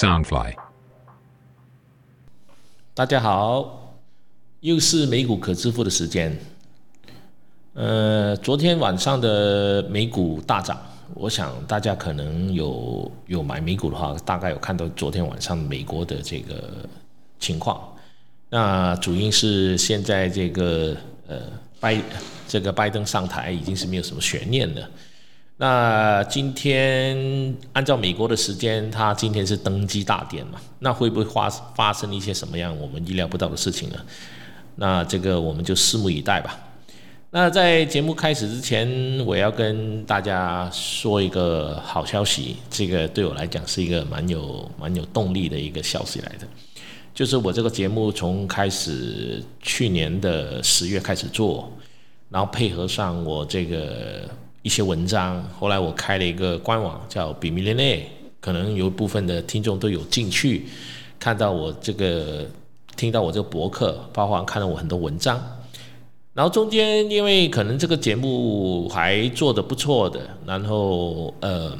Soundfly，大家好，又是美股可支付的时间。呃，昨天晚上的美股大涨，我想大家可能有有买美股的话，大概有看到昨天晚上美国的这个情况。那主因是现在这个呃拜这个拜登上台已经是没有什么悬念了。那今天按照美国的时间，他今天是登基大典嘛？那会不会发发生一些什么样我们意料不到的事情呢？那这个我们就拭目以待吧。那在节目开始之前，我要跟大家说一个好消息，这个对我来讲是一个蛮有蛮有动力的一个消息来的，就是我这个节目从开始去年的十月开始做，然后配合上我这个。一些文章，后来我开了一个官网叫比米列内，可能有一部分的听众都有进去看到我这个，听到我这个博客，包括看到我很多文章。然后中间因为可能这个节目还做的不错的，然后呃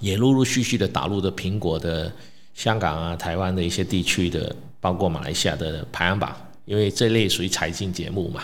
也陆陆续续的打入的苹果的香港啊、台湾的一些地区的，包括马来西亚的排行榜，因为这类属于财经节目嘛。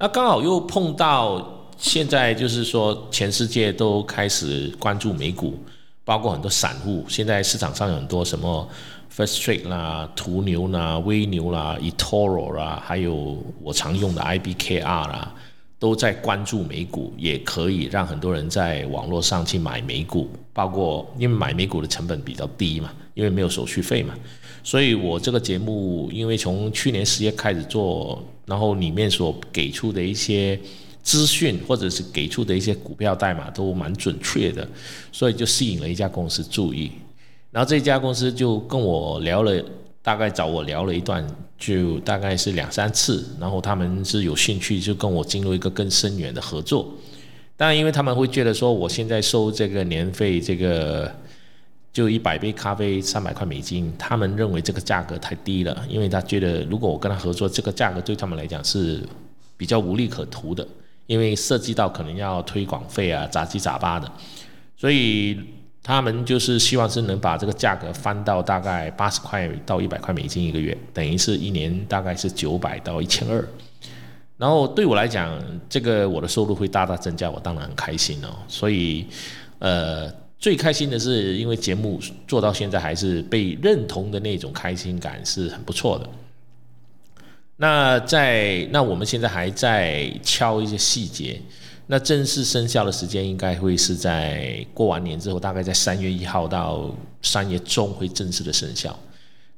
那刚好又碰到。现在就是说，全世界都开始关注美股，包括很多散户。现在市场上有很多什么 First Trade 啦、途牛啦、微牛啦、eToro 啦，还有我常用的 IBKR 啦，都在关注美股，也可以让很多人在网络上去买美股。包括因为买美股的成本比较低嘛，因为没有手续费嘛，所以我这个节目因为从去年十月开始做，然后里面所给出的一些。资讯或者是给出的一些股票代码都蛮准确的，所以就吸引了一家公司注意，然后这家公司就跟我聊了，大概找我聊了一段，就大概是两三次，然后他们是有兴趣就跟我进入一个更深远的合作。当然，因为他们会觉得说我现在收这个年费，这个就一百杯咖啡三百块美金，他们认为这个价格太低了，因为他觉得如果我跟他合作，这个价格对他们来讲是比较无利可图的。因为涉及到可能要推广费啊，杂七杂八的，所以他们就是希望是能把这个价格翻到大概八十块到一百块美金一个月，等于是一年大概是九百到一千二。然后对我来讲，这个我的收入会大大增加，我当然很开心哦。所以，呃，最开心的是因为节目做到现在还是被认同的那种开心感是很不错的。那在那我们现在还在敲一些细节，那正式生效的时间应该会是在过完年之后，大概在三月一号到三月中会正式的生效。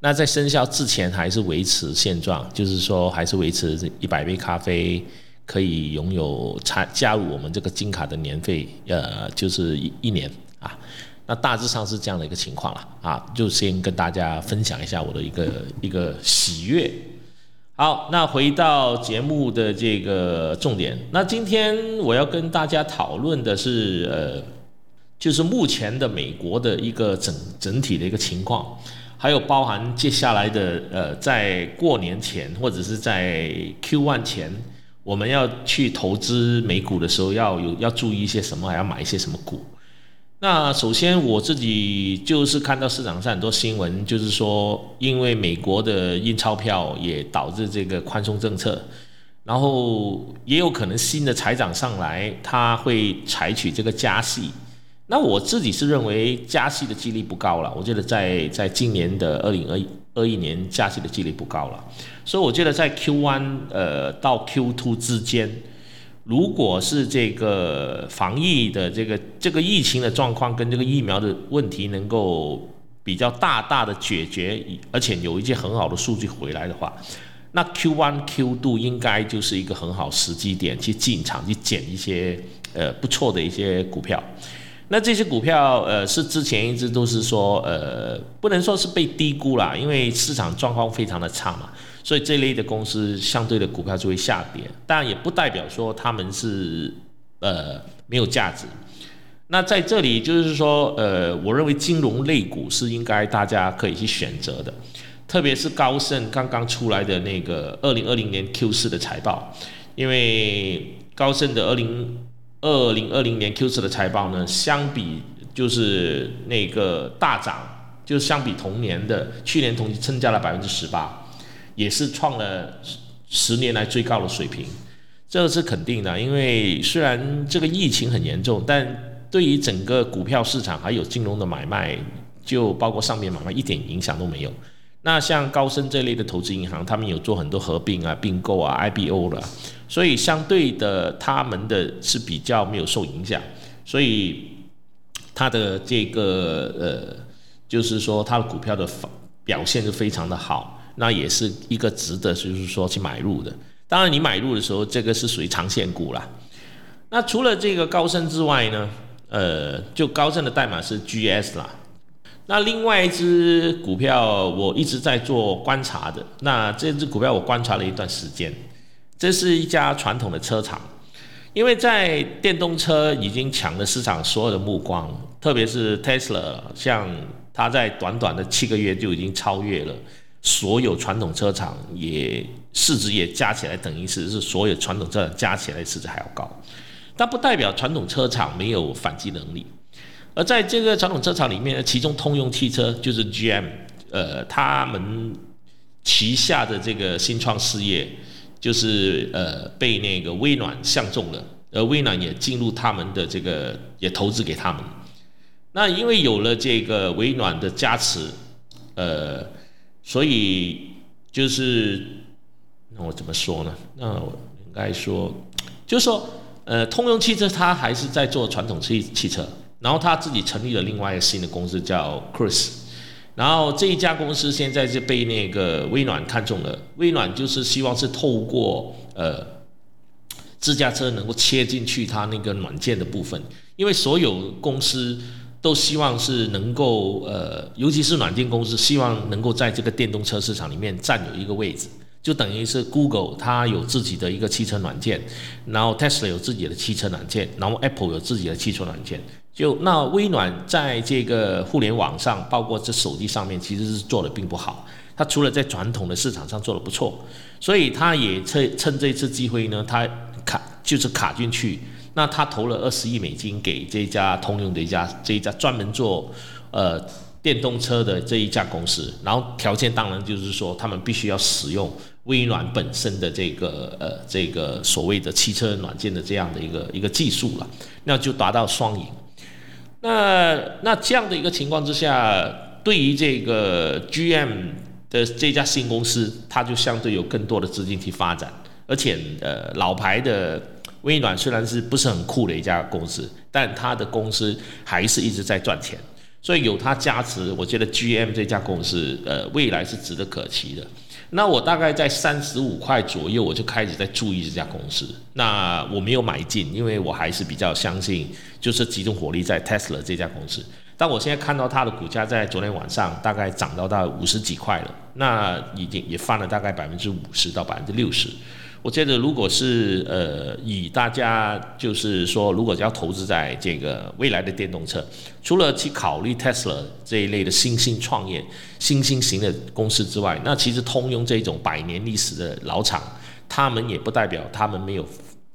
那在生效之前还是维持现状，就是说还是维持一百杯咖啡可以拥有参加入我们这个金卡的年费，呃，就是一一年啊。那大致上是这样的一个情况了啊，就先跟大家分享一下我的一个一个喜悦。好，那回到节目的这个重点，那今天我要跟大家讨论的是，呃，就是目前的美国的一个整整体的一个情况，还有包含接下来的，呃，在过年前或者是在 Q one 前，我们要去投资美股的时候，要有要注意一些什么，还要买一些什么股。那首先我自己就是看到市场上很多新闻，就是说，因为美国的印钞票也导致这个宽松政策，然后也有可能新的财长上来，他会采取这个加息。那我自己是认为加息的几率不高了，我觉得在在今年的二零二二一年加息的几率不高了，所以我觉得在 Q one 呃到 Q two 之间。如果是这个防疫的这个这个疫情的状况跟这个疫苗的问题能够比较大大的解决，而且有一些很好的数据回来的话，那 Q one Q two 应该就是一个很好时机点去进场去捡一些呃不错的一些股票。那这些股票呃是之前一直都是说呃不能说是被低估了，因为市场状况非常的差嘛。所以这类的公司相对的股票就会下跌，当然也不代表说他们是呃没有价值。那在这里就是说，呃，我认为金融类股是应该大家可以去选择的，特别是高盛刚刚出来的那个二零二零年 Q 四的财报，因为高盛的二零二零二零年 Q 四的财报呢，相比就是那个大涨就相比同年的去年同期增加了百分之十八，也是创了十年来最高的水平。这是肯定的，因为虽然这个疫情很严重，但对于整个股票市场还有金融的买卖，就包括上面买卖一点影响都没有。那像高盛这类的投资银行，他们有做很多合并啊、并购啊、IPO 了，所以相对的，他们的是比较没有受影响，所以它的这个呃，就是说它的股票的表现是非常的好，那也是一个值得就是说去买入的。当然，你买入的时候，这个是属于长线股啦。那除了这个高盛之外呢，呃，就高盛的代码是 GS 啦。那另外一只股票，我一直在做观察的。那这只股票我观察了一段时间，这是一家传统的车厂，因为在电动车已经抢了市场所有的目光，特别是 Tesla，像它在短短的七个月就已经超越了。所有传统车厂也市值也加起来等于是是所有传统车厂加起来市值还要高，但不代表传统车厂没有反击能力。而在这个传统车厂里面，其中通用汽车就是 GM，呃，他们旗下的这个新创事业就是呃被那个微软相中了，而微软也进入他们的这个也投资给他们。那因为有了这个微软的加持，呃。所以就是，那我怎么说呢？那我应该说，就是说，呃，通用汽车它还是在做传统汽汽车，然后它自己成立了另外一个新的公司叫 Cruise，然后这一家公司现在是被那个微软看中了，微软就是希望是透过呃，自驾车能够切进去它那个软件的部分，因为所有公司。都希望是能够，呃，尤其是软件公司，希望能够在这个电动车市场里面占有一个位置，就等于是 Google 它有自己的一个汽车软件，然后 Tesla 有自己的汽车软件，然后 Apple 有自己的汽车软件。就那微软在这个互联网上，包括这手机上面，其实是做的并不好。它除了在传统的市场上做的不错，所以它也趁趁这次机会呢，它卡就是卡进去。那他投了二十亿美金给这家通用的一家这一家专门做呃电动车的这一家公司，然后条件当然就是说他们必须要使用微软本身的这个呃这个所谓的汽车软件的这样的一个一个技术了，那就达到双赢。那那这样的一个情况之下，对于这个 GM 的这家新公司，它就相对有更多的资金去发展，而且呃老牌的。微软虽然是不是很酷的一家公司，但它的公司还是一直在赚钱，所以有它加持，我觉得 GM 这家公司，呃，未来是值得可期的。那我大概在三十五块左右，我就开始在注意这家公司。那我没有买进，因为我还是比较相信，就是集中火力在 Tesla 这家公司。但我现在看到它的股价在昨天晚上大概涨到到五十几块了，那已经也翻了大概百分之五十到百分之六十。我觉得，如果是呃，以大家就是说，如果要投资在这个未来的电动车，除了去考虑 Tesla 这一类的新兴创业、新兴型的公司之外，那其实通用这种百年历史的老厂，他们也不代表他们没有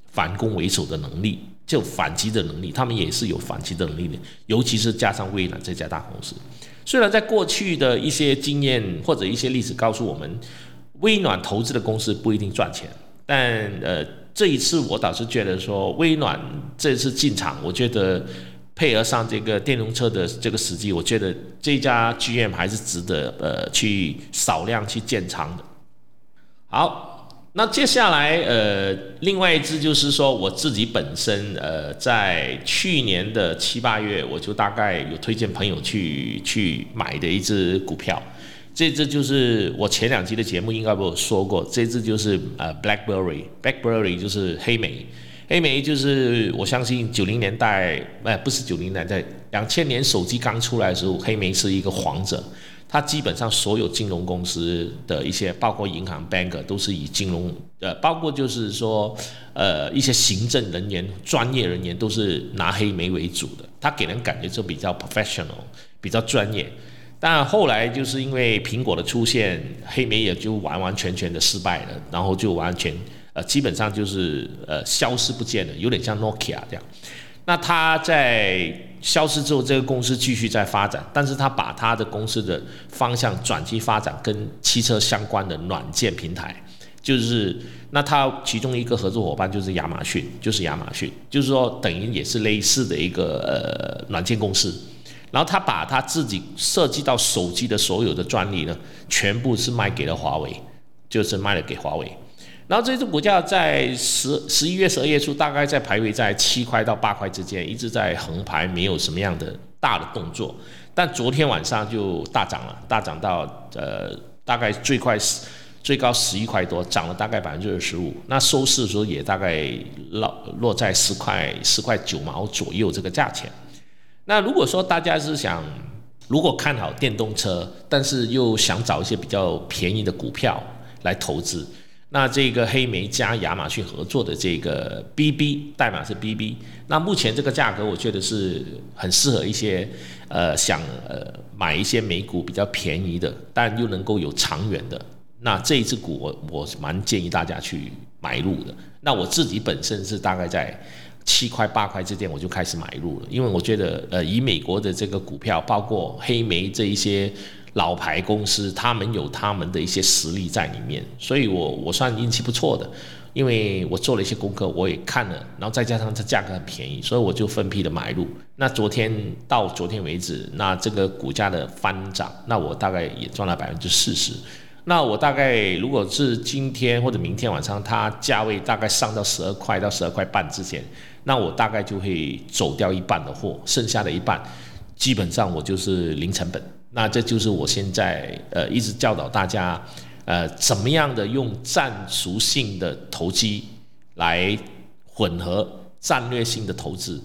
反攻为守的能力，就反击的能力，他们也是有反击的能力的。尤其是加上微软这家大公司，虽然在过去的一些经验或者一些历史告诉我们，微软投资的公司不一定赚钱。但呃，这一次我倒是觉得说，微软这次进场，我觉得配合上这个电动车的这个时机，我觉得这家 GM 还是值得呃去少量去建仓的。好，那接下来呃，另外一支就是说我自己本身呃，在去年的七八月，我就大概有推荐朋友去去买的一只股票。这只就是我前两集的节目应该没有说过，这只就是呃，BlackBerry，BlackBerry 就是黑莓，黑莓就是我相信九零年代，哎，不是九零年代，两千年手机刚出来的时候，黑莓是一个皇者，它基本上所有金融公司的一些，包括银行 banker 都是以金融，呃，包括就是说，呃，一些行政人员、专业人员都是拿黑莓为主的，它给人感觉就比较 professional，比较专业。但后来就是因为苹果的出现，黑莓也就完完全全的失败了，然后就完全呃基本上就是呃消失不见了，有点像 Nokia 这样。那它在消失之后，这个公司继续在发展，但是他把他的公司的方向转机发展跟汽车相关的软件平台，就是那他其中一个合作伙伴就是亚马逊，就是亚马逊，就是说等于也是类似的一个呃软件公司，然后他把他自己设计到手机的所有的专利呢，全部是卖给了华为，就是卖了给华为。然后这只股价在十十一月、十二月初，大概在徘徊在七块到八块之间，一直在横盘，没有什么样的大的动作。但昨天晚上就大涨了，大涨到呃大概最快最高十一块多，涨了大概百分之二十五。那收市的时候也大概落落在十块十块九毛左右这个价钱。那如果说大家是想如果看好电动车，但是又想找一些比较便宜的股票来投资。那这个黑莓加亚马逊合作的这个 BB 代码是 BB，那目前这个价格我觉得是很适合一些呃想呃买一些美股比较便宜的，但又能够有长远的。那这一只股我我蛮建议大家去买入的。那我自己本身是大概在七块八块之间我就开始买入了，因为我觉得呃以美国的这个股票，包括黑莓这一些。老牌公司，他们有他们的一些实力在里面，所以我我算运气不错的，因为我做了一些功课，我也看了，然后再加上它价格很便宜，所以我就分批的买入。那昨天到昨天为止，那这个股价的翻涨，那我大概也赚了百分之四十。那我大概如果是今天或者明天晚上，它价位大概上到十二块到十二块半之前，那我大概就会走掉一半的货，剩下的一半，基本上我就是零成本。那这就是我现在呃一直教导大家，呃怎么样的用战术性的投机来混合战略性的投资。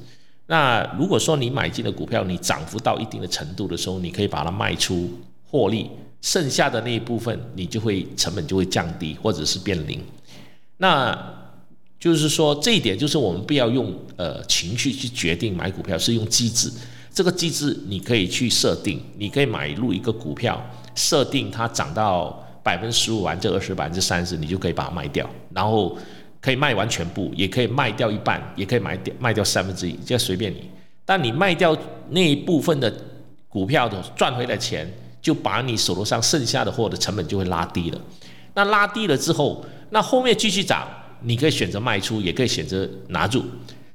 那如果说你买进的股票你涨幅到一定的程度的时候，你可以把它卖出获利，剩下的那一部分你就会成本就会降低或者是变零。那就是说这一点就是我们不要用呃情绪去决定买股票，是用机制。这个机制你可以去设定，你可以买入一个股票，设定它涨到百分之十五完，这二十百分之三十，你就可以把它卖掉，然后可以卖完全部，也可以卖掉一半，也可以卖掉卖掉三分之一，这随便你。但你卖掉那一部分的股票的赚回来钱，就把你手头上剩下的货的成本就会拉低了。那拉低了之后，那后面继续涨，你可以选择卖出，也可以选择拿住。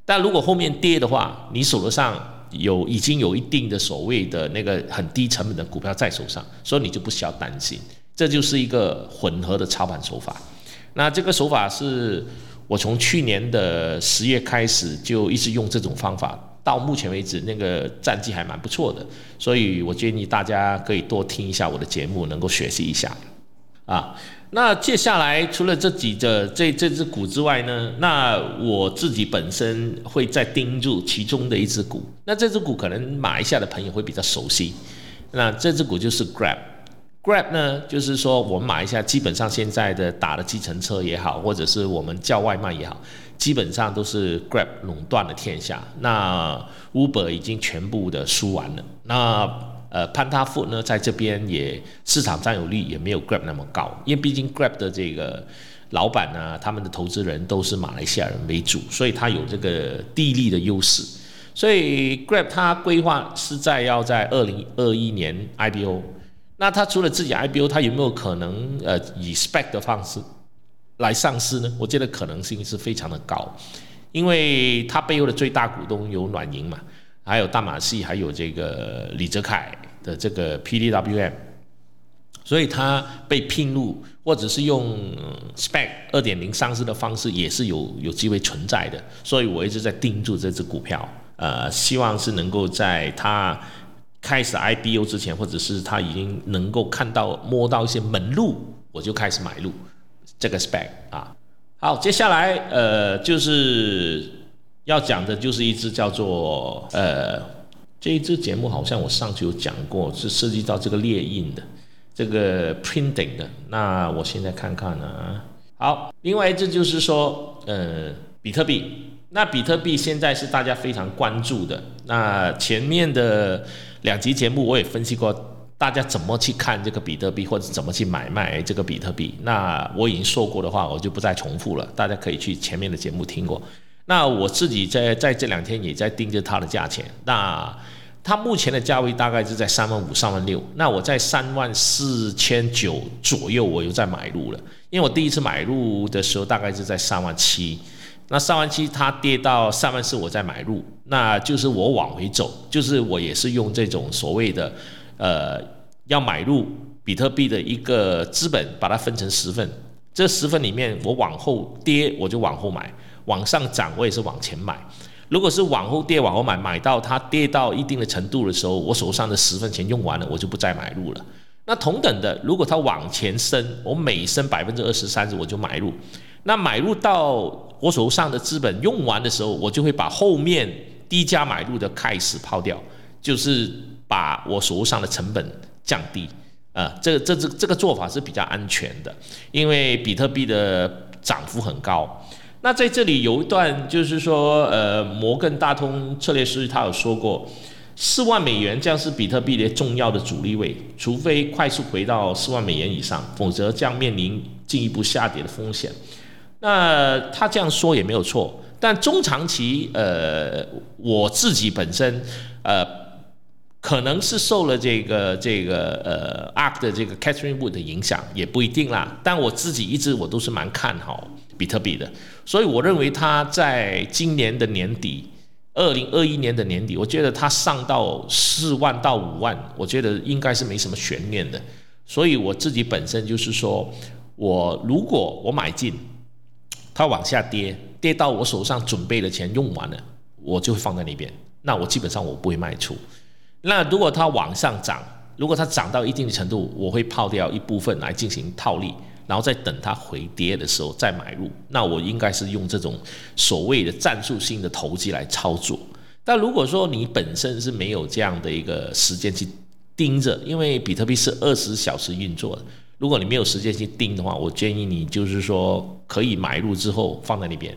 但如果后面跌的话，你手头上有已经有一定的所谓的那个很低成本的股票在手上，所以你就不需要担心。这就是一个混合的操盘手法。那这个手法是我从去年的十月开始就一直用这种方法，到目前为止那个战绩还蛮不错的。所以我建议大家可以多听一下我的节目，能够学习一下啊。那接下来除了这几个这这只股之外呢，那我自己本身会再盯住其中的一只股。那这只股可能马来西亚的朋友会比较熟悉。那这只股就是 Grab。Grab 呢，就是说我们马来西亚基本上现在的打的计程车也好，或者是我们叫外卖也好，基本上都是 Grab 垄断了天下。那 Uber 已经全部的输完了。那呃，潘达富呢，在这边也市场占有率也没有 Grab 那么高，因为毕竟 Grab 的这个老板呢，他们的投资人都是马来西亚人为主，所以他有这个地利的优势。所以 Grab 它规划是在要在二零二一年 IPO。那它除了自己 IPO，它有没有可能呃以 Spec 的方式来上市呢？我觉得可能性是非常的高，因为它背后的最大股东有软银嘛。还有大马戏，还有这个李泽楷的这个 PDWM，所以他被聘入，或者是用 spec 二点零上市的方式，也是有有机会存在的。所以我一直在盯住这只股票，呃，希望是能够在它开始 IPO 之前，或者是它已经能够看到摸到一些门路，我就开始买入这个 spec 啊。好，接下来呃就是。要讲的就是一只叫做呃，这一支节目好像我上次有讲过，是涉及到这个列印的，这个 printing 的。那我现在看看呢，好，另外一只就是说呃，比特币。那比特币现在是大家非常关注的。那前面的两集节目我也分析过，大家怎么去看这个比特币，或者怎么去买卖这个比特币。那我已经说过的话，我就不再重复了，大家可以去前面的节目听过。那我自己在在这两天也在盯着它的价钱。那它目前的价位大概是在三万五、三万六。那我在三万四千九左右，我又在买入了。因为我第一次买入的时候大概是在三万七，那三万七它跌到三万四，我再买入，那就是我往回走，就是我也是用这种所谓的呃要买入比特币的一个资本，把它分成十份。这十份里面，我往后跌我就往后买，往上涨我也是往前买。如果是往后跌往后买，买到它跌到一定的程度的时候，我手上的十分钱用完了，我就不再买入了。那同等的，如果它往前升，我每升百分之二十三十，我就买入。那买入到我手上的资本用完的时候，我就会把后面低价买入的开始抛掉，就是把我手上的成本降低。啊，这这这这个做法是比较安全的，因为比特币的涨幅很高。那在这里有一段，就是说，呃，摩根大通策略师他有说过，四万美元将是比特币的重要的阻力位，除非快速回到四万美元以上，否则将面临进一步下跌的风险。那他这样说也没有错，但中长期，呃，我自己本身，呃，可能是受了这个这个呃 ARK 的这个 Catherine Wood 的影响，也不一定啦。但我自己一直我都是蛮看好。比特币的，所以我认为它在今年的年底，二零二一年的年底，我觉得它上到四万到五万，我觉得应该是没什么悬念的。所以我自己本身就是说，我如果我买进，它往下跌，跌到我手上准备的钱用完了，我就会放在那边。那我基本上我不会卖出。那如果它往上涨，如果它涨到一定的程度，我会抛掉一部分来进行套利。然后再等它回跌的时候再买入，那我应该是用这种所谓的战术性的投机来操作。但如果说你本身是没有这样的一个时间去盯着，因为比特币是二十小时运作的，如果你没有时间去盯的话，我建议你就是说可以买入之后放在那边，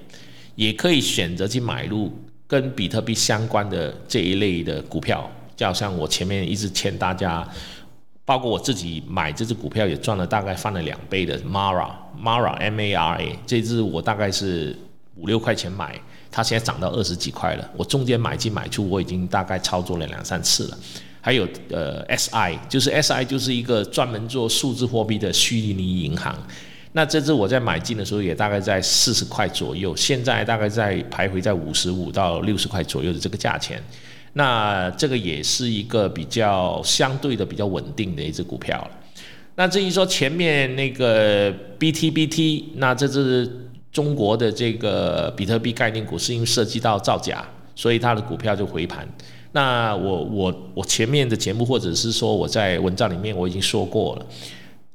也可以选择去买入跟比特币相关的这一类的股票，就好像我前面一直劝大家。包括我自己买这只股票也赚了大概翻了两倍的 Mara Mara M A R A 这只我大概是五六块钱买，它现在涨到二十几块了。我中间买进买出我已经大概操作了两三次了。还有呃 S I 就是 S I 就是一个专门做数字货币的虚拟银行。那这只我在买进的时候也大概在四十块左右，现在大概在徘徊在五十五到六十块左右的这个价钱。那这个也是一个比较相对的比较稳定的一只股票了。那至于说前面那个 BTBT，那这是中国的这个比特币概念股，是因为涉及到造假，所以它的股票就回盘。那我我我前面的节目或者是说我在文章里面我已经说过了。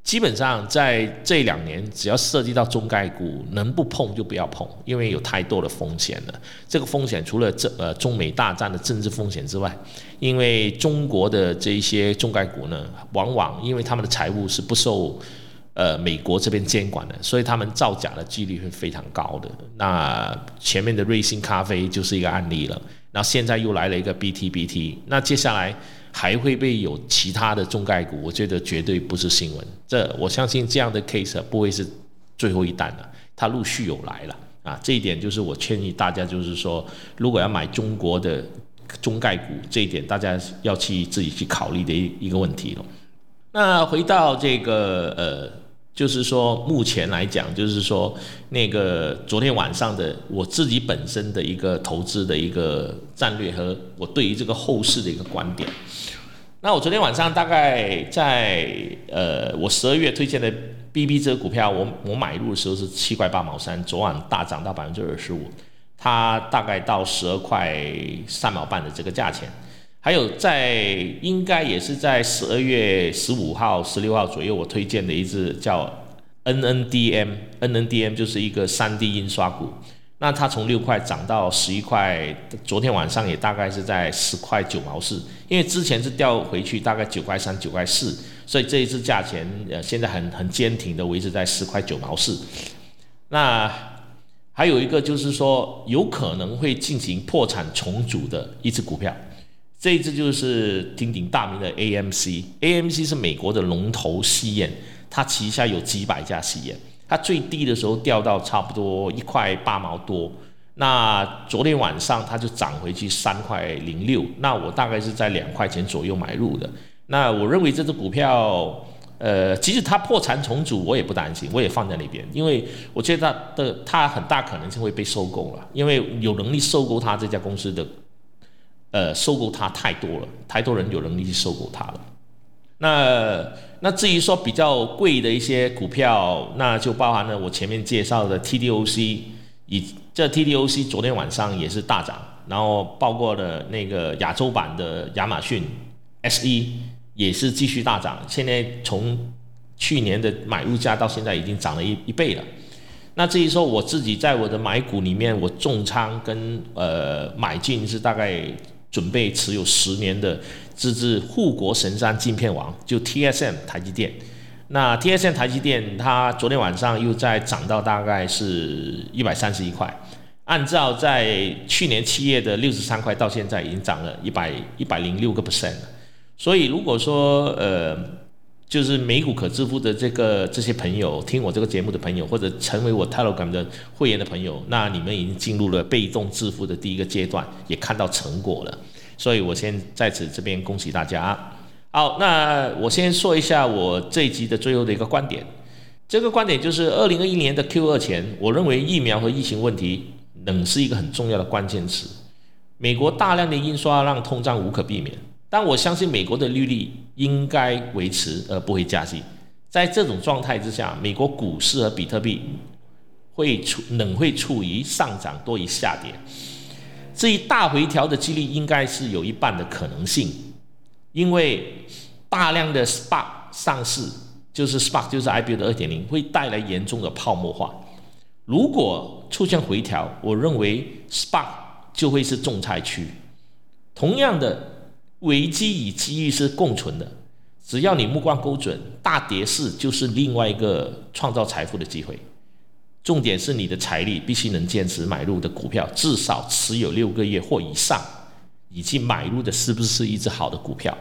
基本上在这两年，只要涉及到中概股，能不碰就不要碰，因为有太多的风险了。这个风险除了这呃中美大战的政治风险之外，因为中国的这一些中概股呢，往往因为他们的财务是不受呃美国这边监管的，所以他们造假的几率会非常高的。那前面的瑞幸咖啡就是一个案例了，然后现在又来了一个 BTBT，那接下来。还会被有其他的中概股？我觉得绝对不是新闻。这我相信这样的 case 不会是最后一单了，它陆续有来了啊。这一点就是我建议大家，就是说，如果要买中国的中概股，这一点大家要去自己去考虑的一一个问题了。那回到这个呃。就是说，目前来讲，就是说，那个昨天晚上的我自己本身的一个投资的一个战略和我对于这个后市的一个观点。那我昨天晚上大概在呃，我十二月推荐的 BB 这个股票，我我买入的时候是七块八毛三，昨晚大涨到百分之二十五，它大概到十二块三毛半的这个价钱。还有在应该也是在十二月十五号、十六号左右，我推荐的一只叫 NNDM，NNDM 就是一个三 D 印刷股。那它从六块涨到十一块，昨天晚上也大概是在十块九毛四，因为之前是掉回去大概九块三、九块四，所以这一次价钱呃现在很很坚挺的维持在十块九毛四。那还有一个就是说有可能会进行破产重组的一只股票。这一只就是鼎鼎大名的 AMC，AMC 是美国的龙头戏院，它旗下有几百家戏院，它最低的时候掉到差不多一块八毛多，那昨天晚上它就涨回去三块零六，那我大概是在两块钱左右买入的。那我认为这只股票，呃，即使它破产重组，我也不担心，我也放在那边，因为我觉得它的它很大可能性会被收购了，因为有能力收购它这家公司的，呃，收购它太多了，太多人有能力去收购它了。那那至于说比较贵的一些股票，那就包含了我前面介绍的 TDOC，以这 TDOC 昨天晚上也是大涨，然后包括了那个亚洲版的亚马逊 SE 也是继续大涨，现在从去年的买入价到现在已经涨了一一倍了。那至于说我自己在我的买股里面，我重仓跟呃买进是大概。准备持有十年的自制护国神山镜片王，就 TSM 台积电。那 TSM 台积电，它昨天晚上又在涨到大概是一百三十一块。按照在去年七月的六十三块，到现在已经涨了一百一百零六个 percent 所以如果说呃。就是美股可支付的这个这些朋友，听我这个节目的朋友，或者成为我 Telegram 的会员的朋友，那你们已经进入了被动致富的第一个阶段，也看到成果了。所以我先在此这边恭喜大家。好，那我先说一下我这一集的最后的一个观点。这个观点就是，二零二一年的 Q 二前，我认为疫苗和疫情问题仍是一个很重要的关键词。美国大量的印刷让通胀无可避免。但我相信美国的利率应该维持而不会加息。在这种状态之下，美国股市和比特币会处仍会处于上涨多于下跌。至于大回调的几率，应该是有一半的可能性，因为大量的 SPAC 上市，就是 SPAC 就是 IPO 的二点零，会带来严重的泡沫化。如果出现回调，我认为 SPAC 就会是重灾区。同样的。危机与机遇是共存的，只要你目光够准，大跌势就是另外一个创造财富的机会。重点是你的财力必须能坚持买入的股票，至少持有六个月或以上，以及买入的是不是一只好的股票。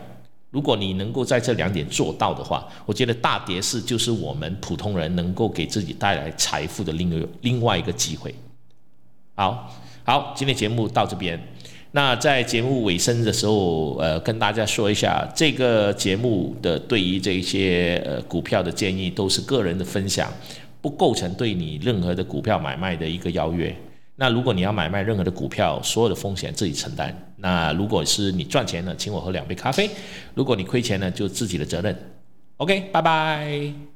如果你能够在这两点做到的话，我觉得大跌势就是我们普通人能够给自己带来财富的另一个另外一个机会。好，好，今天节目到这边。那在节目尾声的时候，呃，跟大家说一下，这个节目的对于这些呃股票的建议都是个人的分享，不构成对你任何的股票买卖的一个邀约。那如果你要买卖任何的股票，所有的风险自己承担。那如果是你赚钱了，请我喝两杯咖啡；如果你亏钱了，就自己的责任。OK，拜拜。